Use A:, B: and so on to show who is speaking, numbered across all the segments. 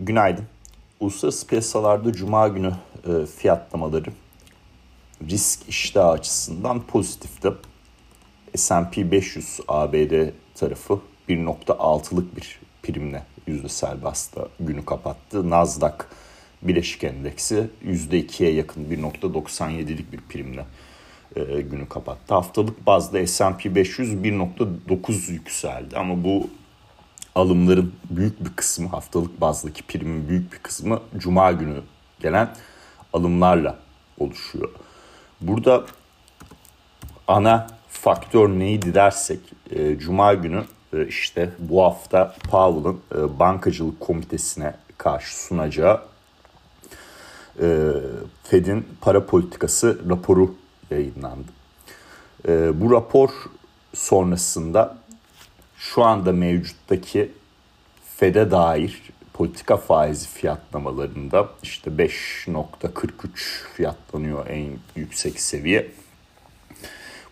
A: Günaydın. Uluslararası piyasalarda cuma günü e, fiyatlamaları risk iştahı açısından pozitifti. S&P 500 ABD tarafı 1.6'lık bir primle yüzdesel basta günü kapattı. Nasdaq Bileşik Endeksi %2'ye yakın 1.97'lik bir primle e, günü kapattı. Haftalık bazda S&P 500 1.9 yükseldi ama bu alımların büyük bir kısmı haftalık bazdaki primin büyük bir kısmı cuma günü gelen alımlarla oluşuyor. Burada ana faktör neydi dersek e, cuma günü e, işte bu hafta Powell'ın e, bankacılık komitesine karşı sunacağı e, Fed'in para politikası raporu yayınlandı. E, bu rapor sonrasında şu anda mevcuttaki FED'e dair politika faizi fiyatlamalarında işte 5.43 fiyatlanıyor en yüksek seviye.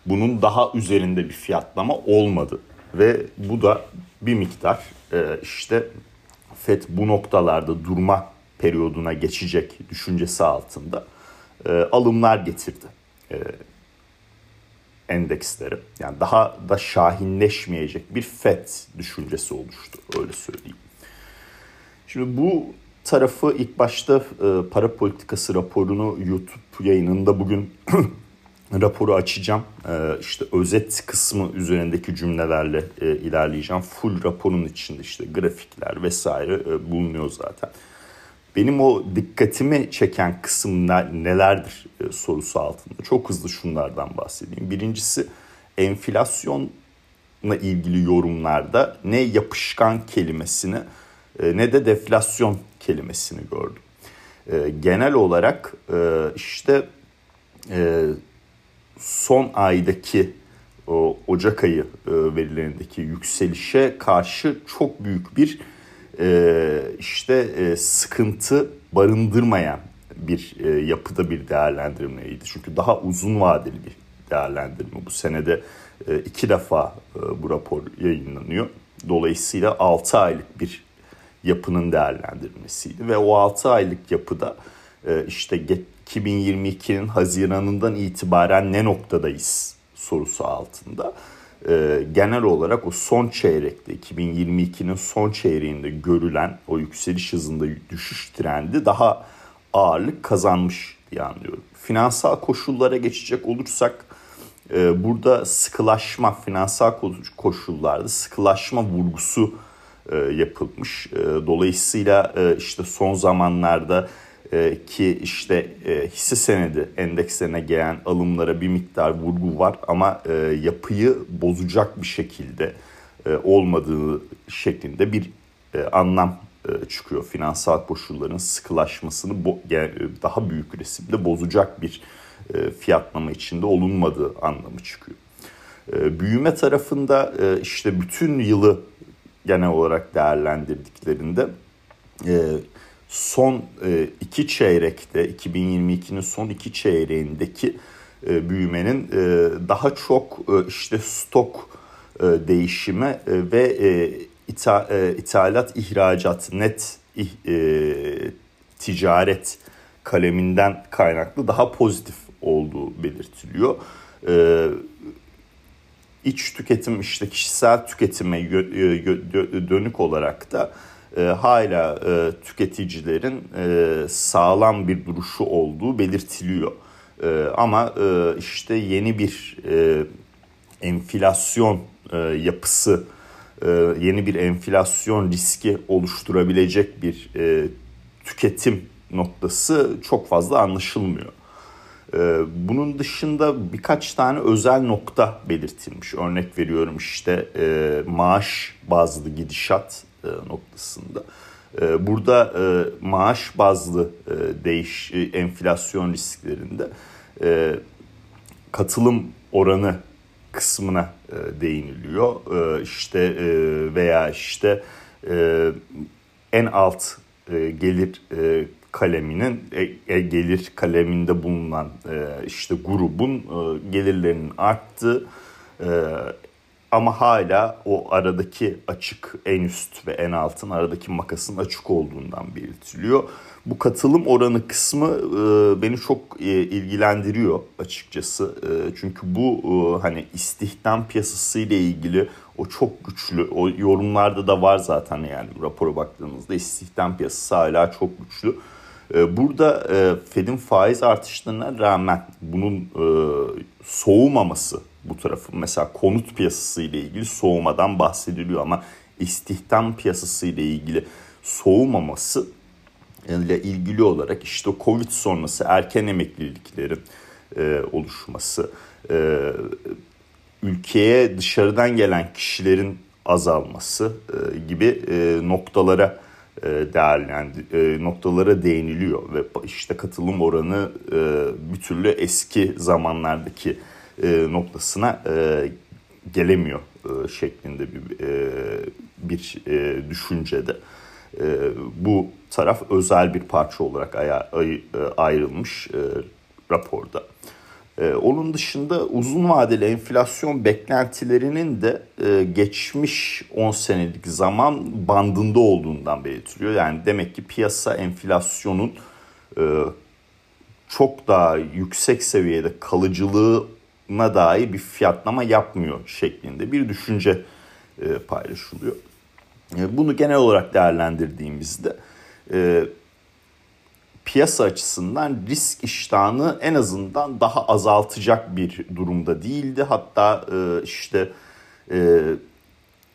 A: Bunun daha üzerinde bir fiyatlama olmadı ve bu da bir miktar e, işte FED bu noktalarda durma periyoduna geçecek düşüncesi altında e, alımlar getirdi e, endeksleri. Yani daha da şahinleşmeyecek bir FED düşüncesi oluştu öyle söyleyeyim. Şimdi bu tarafı ilk başta e, para politikası raporunu YouTube yayınında bugün raporu açacağım. E, işte özet kısmı üzerindeki cümlelerle e, ilerleyeceğim. Full raporun içinde işte grafikler vesaire e, bulunuyor zaten. Benim o dikkatimi çeken kısımlar nelerdir e, sorusu altında. Çok hızlı şunlardan bahsedeyim. Birincisi enflasyonla ilgili yorumlarda ne yapışkan kelimesini e, ne de deflasyon kelimesini gördüm. E, genel olarak işte son aydaki Ocak ayı verilerindeki yükselişe karşı çok büyük bir işte sıkıntı barındırmayan bir yapıda bir değerlendirmeydi. Çünkü daha uzun vadeli bir değerlendirme. Bu senede iki defa bu rapor yayınlanıyor. Dolayısıyla 6 aylık bir yapının değerlendirilmesiydi. Ve o 6 aylık yapıda e, işte 2022'nin Haziran'ından itibaren ne noktadayız sorusu altında. E, genel olarak o son çeyrekte 2022'nin son çeyreğinde görülen o yükseliş hızında düşüş trendi daha ağırlık kazanmış diye anlıyorum. Finansal koşullara geçecek olursak e, burada sıkılaşma, finansal koşullarda sıkılaşma vurgusu e, yapılmış. E, dolayısıyla e, işte son zamanlarda ki işte hisse senedi endekslerine gelen alımlara bir miktar vurgu var ama yapıyı bozacak bir şekilde olmadığı şeklinde bir anlam çıkıyor. Finansal koşulların sıkılaşmasını daha büyük resimde bozacak bir fiyatlama içinde olunmadığı anlamı çıkıyor. Büyüme tarafında işte bütün yılı genel olarak değerlendirdiklerinde e, son e, iki çeyrekte 2022'nin son iki çeyreğindeki e, büyümenin e, daha çok işte stok değişimi ve ithalat ihracat net ticaret kaleminden kaynaklı daha pozitif olduğu belirtiliyor. İç tüketim işte kişisel tüketime dönük olarak da e, hala e, tüketicilerin e, sağlam bir duruşu olduğu belirtiliyor. E, ama e, işte yeni bir e, enflasyon e, yapısı, e, yeni bir enflasyon riski oluşturabilecek bir e, tüketim noktası çok fazla anlaşılmıyor. Ee, bunun dışında birkaç tane özel nokta belirtilmiş. Örnek veriyorum işte e, maaş bazlı gidişat e, noktasında. E, burada maaş bazlı değiş enflasyon risklerinde katılım oranı kısmına değiniliyor. İşte veya işte en alt gelir kaleminin e, e, gelir kaleminde bulunan e, işte grubun e, gelirlerinin arttığı e, ama hala o aradaki açık en üst ve en altın aradaki makasın açık olduğundan belirtiliyor. Bu katılım oranı kısmı e, beni çok e, ilgilendiriyor açıkçası. E, çünkü bu e, hani istihdam piyasası ile ilgili o çok güçlü. O yorumlarda da var zaten yani rapora baktığınızda istihdam piyasası hala çok güçlü. E, burada e, Fed'in faiz artışlarına rağmen bunun e, soğumaması bu tarafı mesela konut piyasası ile ilgili soğumadan bahsediliyor ama istihdam piyasası ile ilgili soğumaması ile ilgili olarak işte Covid sonrası erken emekliliklerin e, oluşması, e, ülkeye dışarıdan gelen kişilerin azalması e, gibi e, noktalara e, değerlendi e, noktalara değiniliyor ve işte katılım oranı e, bir türlü eski zamanlardaki e, noktasına e, gelemiyor e, şeklinde bir e, bir e, düşüncede. E, bu taraf özel bir parça olarak e, ayrılmış e, raporda. E, onun dışında uzun vadeli enflasyon beklentilerinin de e, geçmiş 10 senelik zaman bandında olduğundan belirtiliyor. Yani demek ki piyasa enflasyonun e, çok daha yüksek seviyede kalıcılığına dair bir fiyatlama yapmıyor şeklinde bir düşünce e, paylaşılıyor. E, bunu genel olarak değerlendirdiğimizde piyasa açısından risk iştahını en azından daha azaltacak bir durumda değildi. Hatta e, işte e,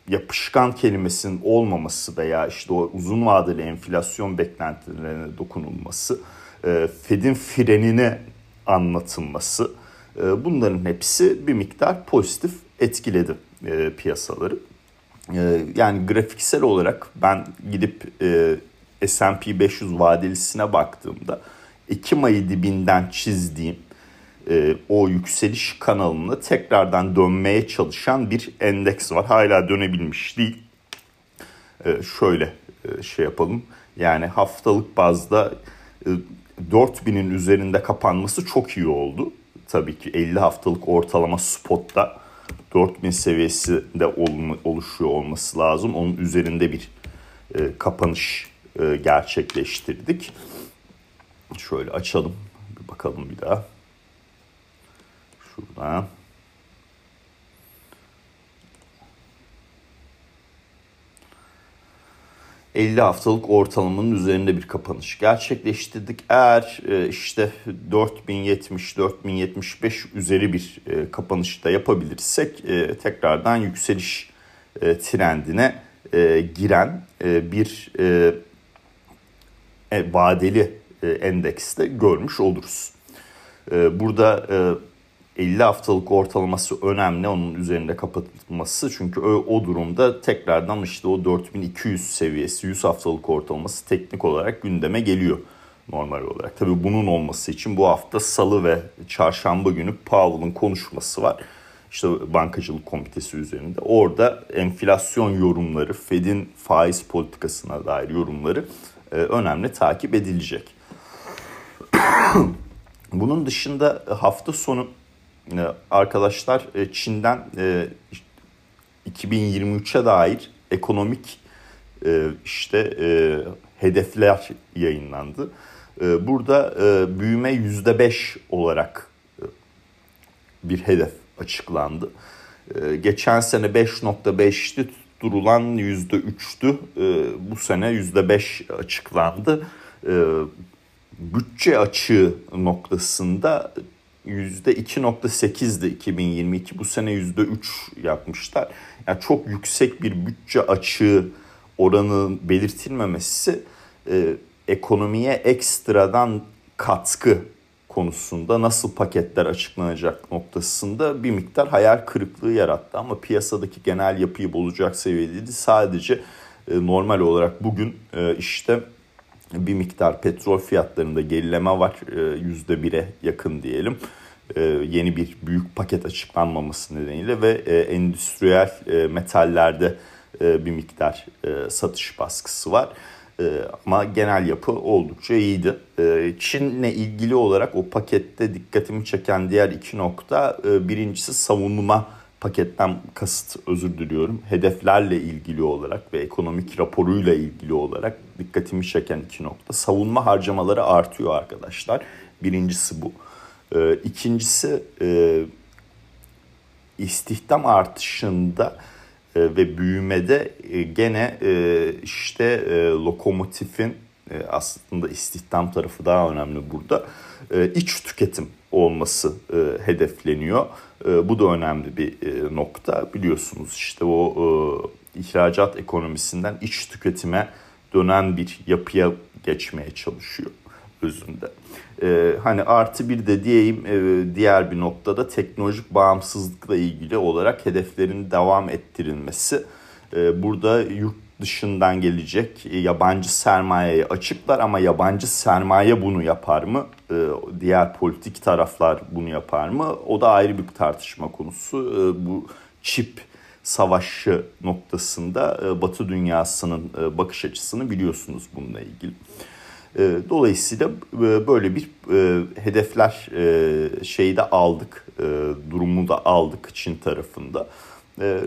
A: yapışkan kelimesinin olmaması veya işte o uzun vadeli enflasyon beklentilerine dokunulması, e, Fed'in frenine anlatılması e, bunların hepsi bir miktar pozitif etkiledi e, piyasaları. E, yani grafiksel olarak ben gidip e, S&P 500 vadelisine baktığımda Ekim ayı dibinden çizdiğim e, o yükseliş kanalını tekrardan dönmeye çalışan bir endeks var. Hala dönebilmiş değil. E, şöyle e, şey yapalım. Yani haftalık bazda e, 4000'in üzerinde kapanması çok iyi oldu. Tabii ki 50 haftalık ortalama spotta 4000 seviyesinde oluşuyor olması lazım. Onun üzerinde bir e, kapanış e, gerçekleştirdik. Şöyle açalım. Bir bakalım bir daha. Şuradan. ...50 haftalık ortalamanın üzerinde bir kapanış gerçekleştirdik. Eğer e, işte 4070-4075 üzeri bir e, kapanış da yapabilirsek... ...tekrardan yükseliş trendine giren bir e, vadeli e, endekste görmüş oluruz. E, burada 50 haftalık ortalaması önemli onun üzerinde kapatılması. Çünkü o, o durumda tekrardan işte o 4200 seviyesi 100 haftalık ortalaması teknik olarak gündeme geliyor normal olarak. Tabii bunun olması için bu hafta salı ve çarşamba günü Powell'ın konuşması var. İşte bankacılık komitesi üzerinde. Orada enflasyon yorumları, Fed'in faiz politikasına dair yorumları e, önemli takip edilecek. Bunun dışında hafta sonu e, arkadaşlar e, Çin'den 2023'e dair ekonomik işte hedefler yayınlandı. Burada büyüme %5 olarak bir hedef açıklandı. Geçen sene 5.5'ti durulan %3'tü. E, bu sene %5 açıklandı. E, bütçe açığı noktasında %2.8'di 2022. Bu sene %3 yapmışlar. Yani çok yüksek bir bütçe açığı oranı belirtilmemesi e, ekonomiye ekstradan katkı konusunda nasıl paketler açıklanacak noktasında bir miktar hayal kırıklığı yarattı. Ama piyasadaki genel yapıyı bozacak seviyedeydi. Sadece e, normal olarak bugün e, işte bir miktar petrol fiyatlarında gerileme var. Yüzde bire yakın diyelim. E, yeni bir büyük paket açıklanmaması nedeniyle ve endüstriyel metallerde bir miktar satış baskısı var. Ee, ama genel yapı oldukça iyiydi. Ee, Çin'le ilgili olarak o pakette dikkatimi çeken diğer iki nokta e, birincisi savunma paketten kasıt özür diliyorum hedeflerle ilgili olarak ve ekonomik raporuyla ilgili olarak dikkatimi çeken iki nokta. Savunma harcamaları artıyor arkadaşlar. Birincisi bu. E, ikincisi e, istihdam artışında e, ve büyümede e, gene e, işte e, lokomotifin e, aslında istihdam tarafı daha önemli burada. E, iç tüketim olması e, hedefleniyor. E, bu da önemli bir e, nokta. Biliyorsunuz işte o e, ihracat ekonomisinden iç tüketime dönen bir yapıya geçmeye çalışıyor özünde. Ee, hani artı bir de diyeyim e, diğer bir noktada teknolojik bağımsızlıkla ilgili olarak hedeflerin devam ettirilmesi. Ee, burada yurt dışından gelecek yabancı sermayeye açıklar ama yabancı sermaye bunu yapar mı? Ee, diğer politik taraflar bunu yapar mı? O da ayrı bir tartışma konusu. Bu çip savaşı noktasında e, Batı dünyasının e, bakış açısını biliyorsunuz bununla ilgili. Ee, dolayısıyla e, böyle bir hedefler şeyi de aldık, durumu da aldık Çin tarafında.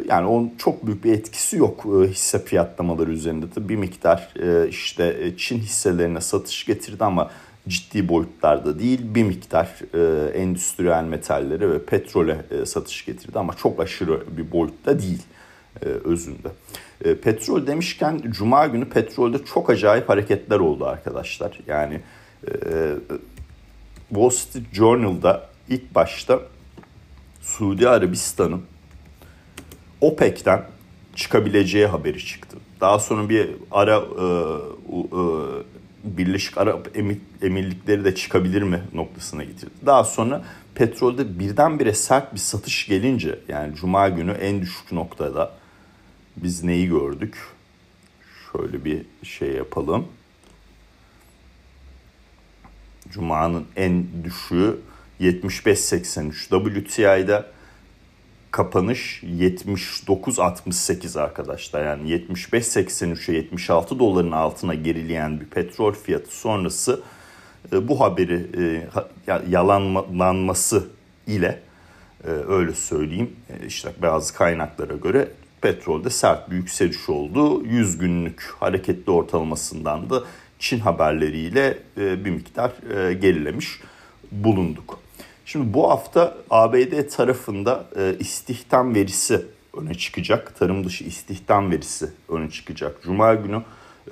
A: Yani onun çok büyük bir etkisi yok e, hisse fiyatlamaları üzerinde. Tabii bir miktar e, işte e, Çin hisselerine satış getirdi ama ciddi boyutlarda değil. Bir miktar endüstriyel metallere ve petrole satış getirdi ama çok aşırı bir boyutta değil özünde. Petrol demişken Cuma günü petrolde çok acayip hareketler oldu arkadaşlar. Yani Wall Street Journal'da ilk başta Suudi Arabistan'ın OPEC'ten çıkabileceği haberi çıktı. Daha sonra bir ara e, e, Birleşik Arap Emirlikleri de çıkabilir mi noktasına getirdi. Daha sonra petrolde birdenbire sert bir satış gelince yani cuma günü en düşük noktada biz neyi gördük? Şöyle bir şey yapalım. Cuma'nın en düşüğü 75.83 WTI'da kapanış 79.68 arkadaşlar. Yani 75.83'e 76 doların altına gerileyen bir petrol fiyatı sonrası e, bu haberi e, yalanlanması ile e, öyle söyleyeyim işte bazı kaynaklara göre petrolde sert bir yükseliş oldu. 100 günlük hareketli ortalamasından da Çin haberleriyle bir miktar gerilemiş bulunduk. Şimdi bu hafta ABD tarafında e, istihdam verisi öne çıkacak. Tarım dışı istihdam verisi öne çıkacak. Cuma günü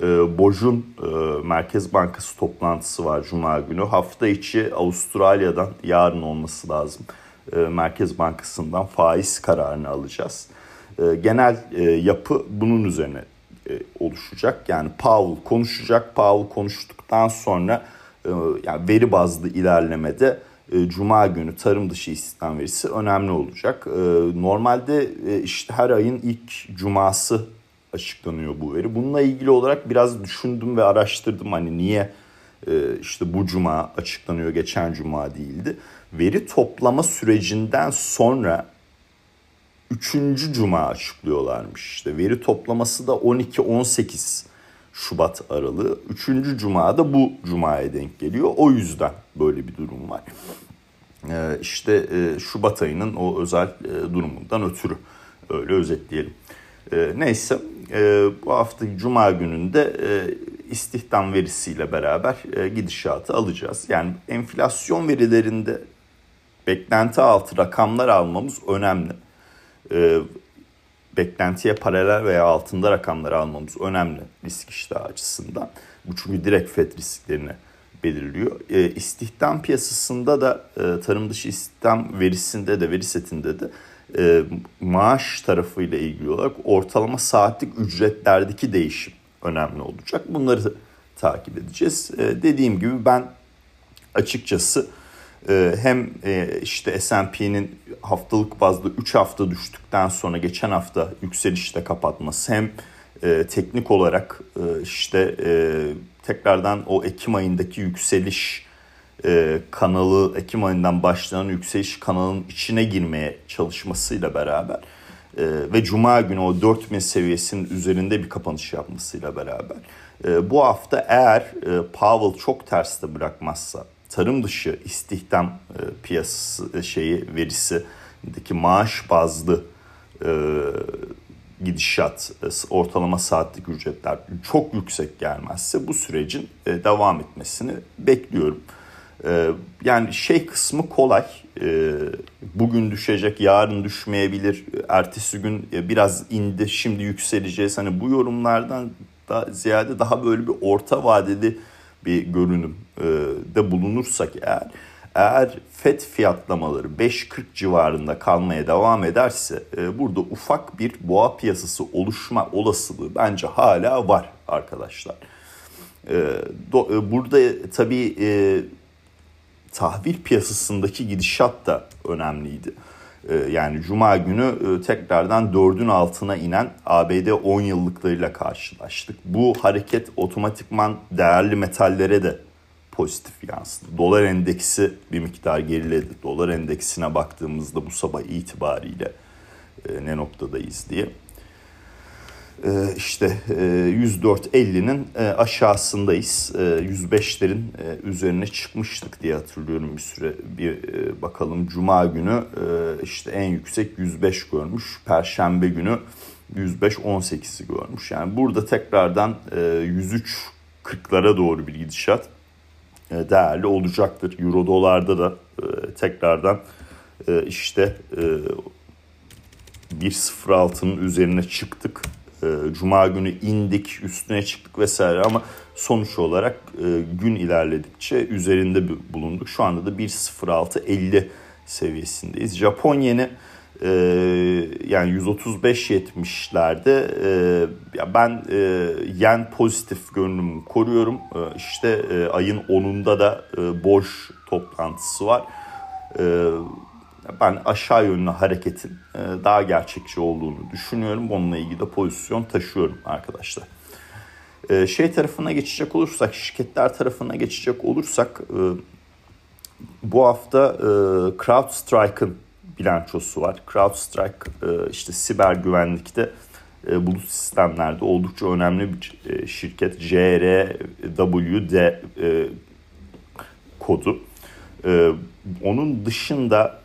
A: e, Boj'un e, Merkez Bankası toplantısı var Cuma günü. Hafta içi Avustralya'dan yarın olması lazım. E, Merkez Bankası'ndan faiz kararını alacağız. E, genel e, yapı bunun üzerine e, oluşacak. Yani Powell konuşacak. Powell konuştuktan sonra e, yani veri bazlı ilerlemede e, Cuma günü tarım dışı istihdam verisi önemli olacak. E, normalde e, işte her ayın ilk cuması açıklanıyor bu veri. Bununla ilgili olarak biraz düşündüm ve araştırdım hani niye işte bu cuma açıklanıyor geçen cuma değildi. Veri toplama sürecinden sonra üçüncü cuma açıklıyorlarmış. İşte veri toplaması da 12-18 Şubat aralığı. Üçüncü cuma da bu cumaya denk geliyor. O yüzden böyle bir durum var. Ee, işte e, Şubat ayının o özel e, durumundan ötürü öyle özetleyelim. Ee, neyse e, bu hafta Cuma gününde e, istihdam verisiyle beraber e, gidişatı alacağız. Yani enflasyon verilerinde beklenti altı rakamlar almamız önemli. E, beklentiye paralel veya altında rakamlar almamız önemli risk iştahı açısından. Bu çünkü direkt FED risklerini belirliyor. E, istihdam piyasasında da e, tarım dışı istihdam verisinde de veri setinde de e, maaş tarafıyla ilgili olarak ortalama saatlik ücretlerdeki değişim önemli olacak. Bunları takip edeceğiz. E, dediğim gibi ben açıkçası hem e, işte S&P'nin haftalık bazda 3 hafta düştükten sonra geçen hafta yükselişte kapatması hem e, teknik olarak e, işte tekrardan o Ekim ayındaki yükseliş kanalı Ekim ayından başlayan yükseliş kanalının içine girmeye çalışmasıyla beraber ve Cuma günü o 4000 seviyesinin üzerinde bir kapanış yapmasıyla beraber bu hafta eğer Powell çok terste bırakmazsa tarım dışı istihdam e, piyasası e, şeyi verisi seviyesindeki maaş bazlı e, gidişat, e, ortalama saatlik ücretler çok yüksek gelmezse bu sürecin e, devam etmesini bekliyorum. Yani şey kısmı kolay. Bugün düşecek, yarın düşmeyebilir. Ertesi gün biraz indi, şimdi yükseleceğiz. Hani bu yorumlardan da ziyade daha böyle bir orta vadeli bir görünüm de bulunursak eğer eğer FED fiyatlamaları 5.40 civarında kalmaya devam ederse e, burada ufak bir boğa piyasası oluşma olasılığı bence hala var arkadaşlar. E, e, burada tabii e, tahvil piyasasındaki gidişat da önemliydi. E, yani Cuma günü e, tekrardan 4'ün altına inen ABD 10 yıllıklarıyla karşılaştık. Bu hareket otomatikman değerli metallere de pozitif yansıdı. Dolar endeksi bir miktar geriledi. Dolar endeksine baktığımızda bu sabah itibariyle e, ne noktadayız diye. E, işte e, 104.50'nin e, aşağısındayız. E, 105'lerin e, üzerine çıkmıştık diye hatırlıyorum bir süre. Bir bakalım Cuma günü işte en yüksek 105 görmüş. Perşembe günü 105-18'i görmüş. Yani burada tekrardan e, 103 40'lara doğru bir gidişat değerli olacaktır. Euro dolarda da tekrardan işte e, 1.06'nın üzerine çıktık. E, Cuma günü indik, üstüne çıktık vesaire ama sonuç olarak e, gün ilerledikçe üzerinde bulunduk. Şu anda da 1.06.50 seviyesindeyiz. Japon yeni e, yani 135-70'lerde e, ben e, yen pozitif görünümü koruyorum. E, işte e, ayın 10'unda da boş toplantısı var. E, ben aşağı yönlü hareketin e, daha gerçekçi olduğunu düşünüyorum. Onunla ilgili de pozisyon taşıyorum arkadaşlar. E, şey tarafına geçecek olursak, şirketler tarafına geçecek olursak e, bu hafta CrowdStrike'ın bilançosu var. CrowdStrike işte siber güvenlikte bulut sistemlerde oldukça önemli bir şirket. CRWD kodu. Onun dışında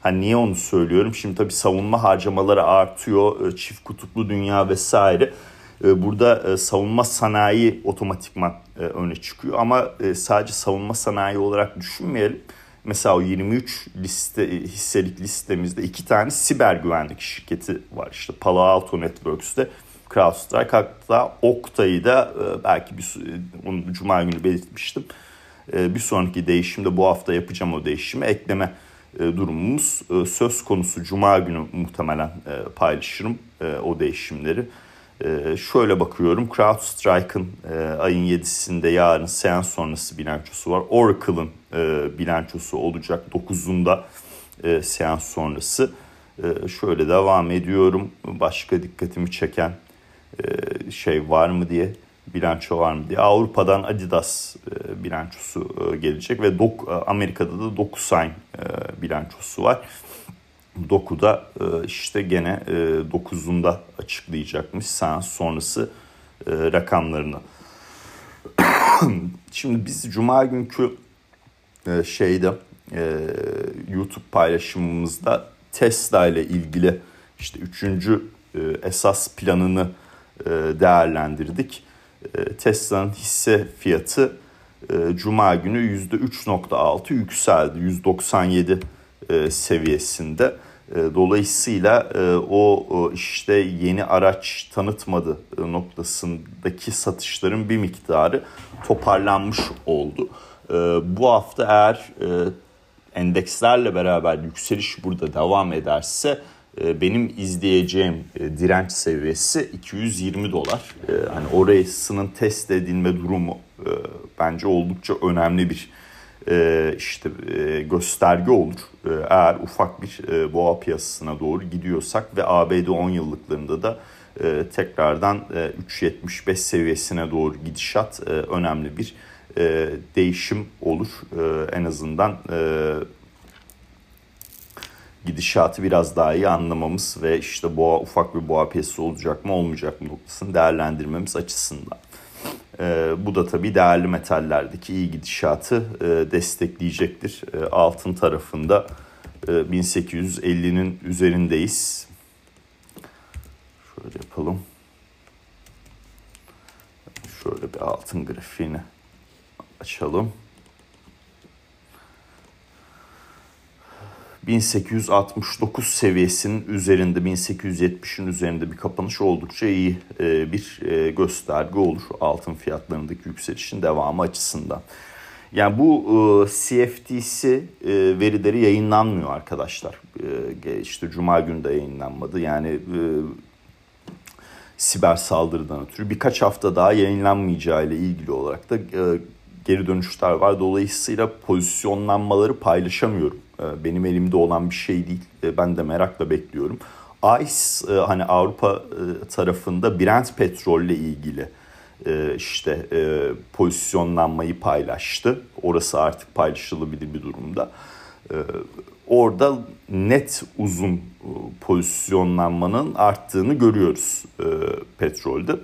A: hani niye onu söylüyorum? Şimdi tabii savunma harcamaları artıyor. Çift kutuplu dünya vesaire. Burada savunma sanayi otomatikman öne çıkıyor. Ama sadece savunma sanayi olarak düşünmeyelim Mesela o 23 liste hisselik listemizde iki tane siber güvenlik şirketi var. İşte Palo Alto Networks'te CrowdStrike hatta Oktay'ı da e, belki bir onu cuma günü belirtmiştim. E, bir sonraki değişimde bu hafta yapacağım o değişimi ekleme e, durumumuz söz konusu. Cuma günü muhtemelen paylaşırım o değişimleri. Şöyle bakıyorum CrowdStrike'ın e, ayın 7'sinde yarın seans sonrası bilançosu var. Oracle'ın e, bilançosu olacak 9'unda e, seans sonrası. E, şöyle devam ediyorum. Başka dikkatimi çeken e, şey var mı diye bilanço var mı diye. Avrupa'dan Adidas e, bilançosu e, gelecek ve Dok Amerika'da da DocuSign e, bilançosu var. Doku'da e, işte gene 9'unda e, açıklayacakmış seans sonrası e, rakamlarını. Şimdi biz Cuma günkü şeyde YouTube paylaşımımızda Tesla ile ilgili işte üçüncü esas planını değerlendirdik. Tesla'nın hisse fiyatı Cuma günü %3.6 yükseldi. 197 seviyesinde. E, dolayısıyla e, o işte yeni araç tanıtmadı e, noktasındaki satışların bir miktarı toparlanmış oldu. Bu hafta eğer endekslerle beraber yükseliş burada devam ederse benim izleyeceğim direnç seviyesi 220 dolar. Hani orasının test edilme durumu bence oldukça önemli bir e, işte e, gösterge olur. E, eğer ufak bir e, boğa piyasasına doğru gidiyorsak ve ABD 10 yıllıklarında da e, tekrardan e, 3.75 seviyesine doğru gidişat e, önemli bir e, değişim olur. E, en azından e, gidişatı biraz daha iyi anlamamız ve işte boğa ufak bir boğa piyasası olacak mı olmayacak mı noktasını değerlendirmemiz açısından. E, bu da tabii değerli metallerdeki iyi gidişatı e, destekleyecektir. E, altın tarafında e, 1850'nin üzerindeyiz. Şöyle yapalım. Şöyle bir altın grafiğini açalım. 1869 seviyesinin üzerinde 1870'in üzerinde bir kapanış oldukça iyi e, bir e, gösterge olur altın fiyatlarındaki yükselişin devamı açısından. Yani bu e, CFTC verileri yayınlanmıyor arkadaşlar. İşte Cuma günü de yayınlanmadı. Yani siber saldırıdan ötürü birkaç hafta daha yayınlanmayacağı ile ilgili olarak da geri dönüşler var. Dolayısıyla pozisyonlanmaları paylaşamıyorum. Ee, benim elimde olan bir şey değil. Ee, ben de merakla bekliyorum. ICE e, hani Avrupa e, tarafında Brent petrolle ilgili e, işte pozisyonlanmayı paylaştı. Orası artık paylaşılabilir bir durumda. Ee, orada net uzun pozisyonlanmanın arttığını görüyoruz petrolde.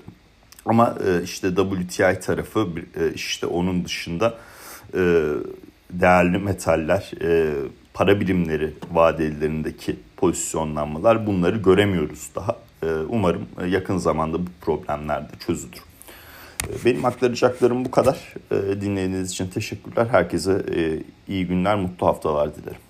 A: Ama işte WTI tarafı işte onun dışında değerli metaller para birimleri vadelerindeki pozisyonlanmalar bunları göremiyoruz daha. Ee, umarım e, yakın zamanda bu problemler de çözülür. Ee, benim aktaracaklarım bu kadar. Ee, dinlediğiniz için teşekkürler. Herkese e, iyi günler, mutlu haftalar dilerim.